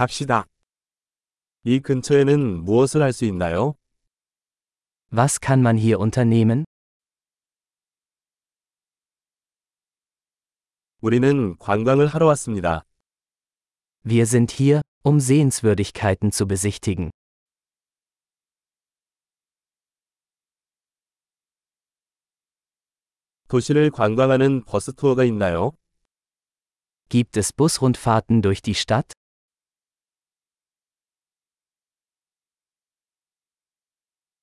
갑시다. 이 근처에는 무엇을 할 수 있나요? Was kann man hier unternehmen? 우리는 관광을 하러 왔습니다. Wir sind hier, um Sehenswürdigkeiten zu besichtigen. 도시를 관광하는 버스 투어가 있나요? Gibt es Busrundfahrten durch die Stadt?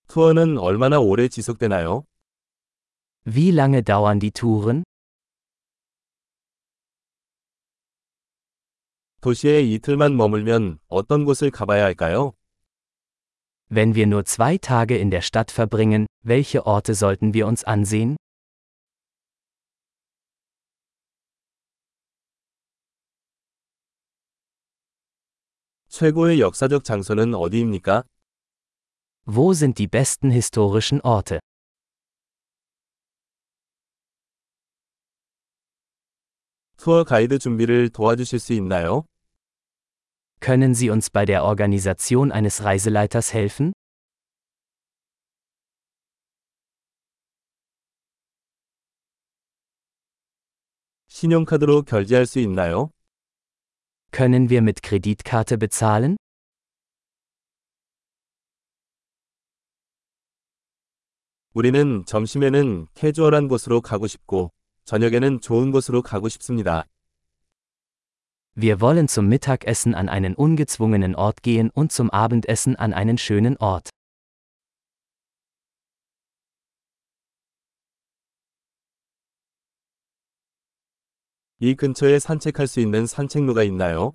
투어는 얼마나 오래 지속되나요? Wie lange dauern die Touren? 도시에 이틀만 머물면 어떤 곳을 가봐야 할까요? Wenn wir nur zwei Tage in der Stadt verbringen, welche Orte sollten wir uns ansehen? 최고의 역사적 장소는 어디입니까? Wo sind die besten historischen Orte? 투어 가이드 준비를 도와주실 수 있나요? Können Sie uns bei der Organisation eines Reiseleiters helfen? 신용카드로 결제할 수 있나요? Können wir mit Kreditkarte bezahlen? 우리는 점심에는 캐주얼한 곳으로 가고 싶고, 저녁에는 좋은 곳으로 가고 싶습니다. Wir wollen zum Mittagessen an einen ungezwungenen Ort gehen und zum Abendessen an einen schönen Ort. 이 근처에 산책할 수 있는 산책로가 있나요?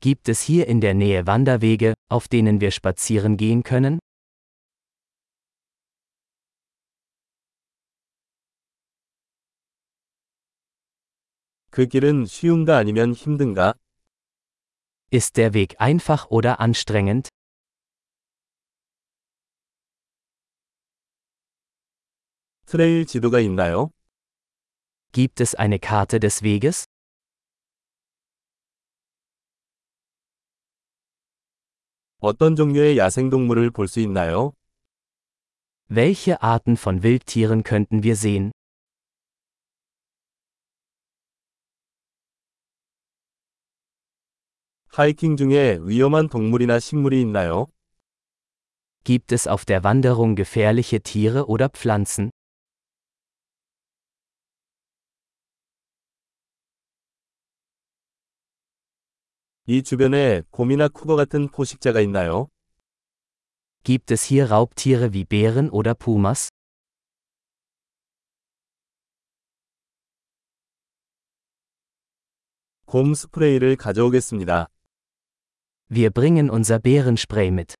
Gibt es hier in der Nähe Wanderwege, auf denen wir spazieren gehen können? 그 길은 쉬운가 아니면 힘든가? Ist der Weg einfach oder anstrengend? 트레일 지도가 있나요? Gibt es eine Karte des Weges? 어떤 종류의 야생동물을 볼 수 있나요? Welche Arten von Wildtieren könnten wir sehen? 하이킹 중에 위험한 동물이나 식물이 있나요? Gibt es auf der Wanderung gefährliche Tiere oder Pflanzen? 이 주변에 곰이나 쿠거 같은 포식자가 있나요? Gibt es hier Raubtiere wie Bären oder Pumas? 곰 스프레이를 가져오겠습니다. Wir bringen unser Bärenspray mit.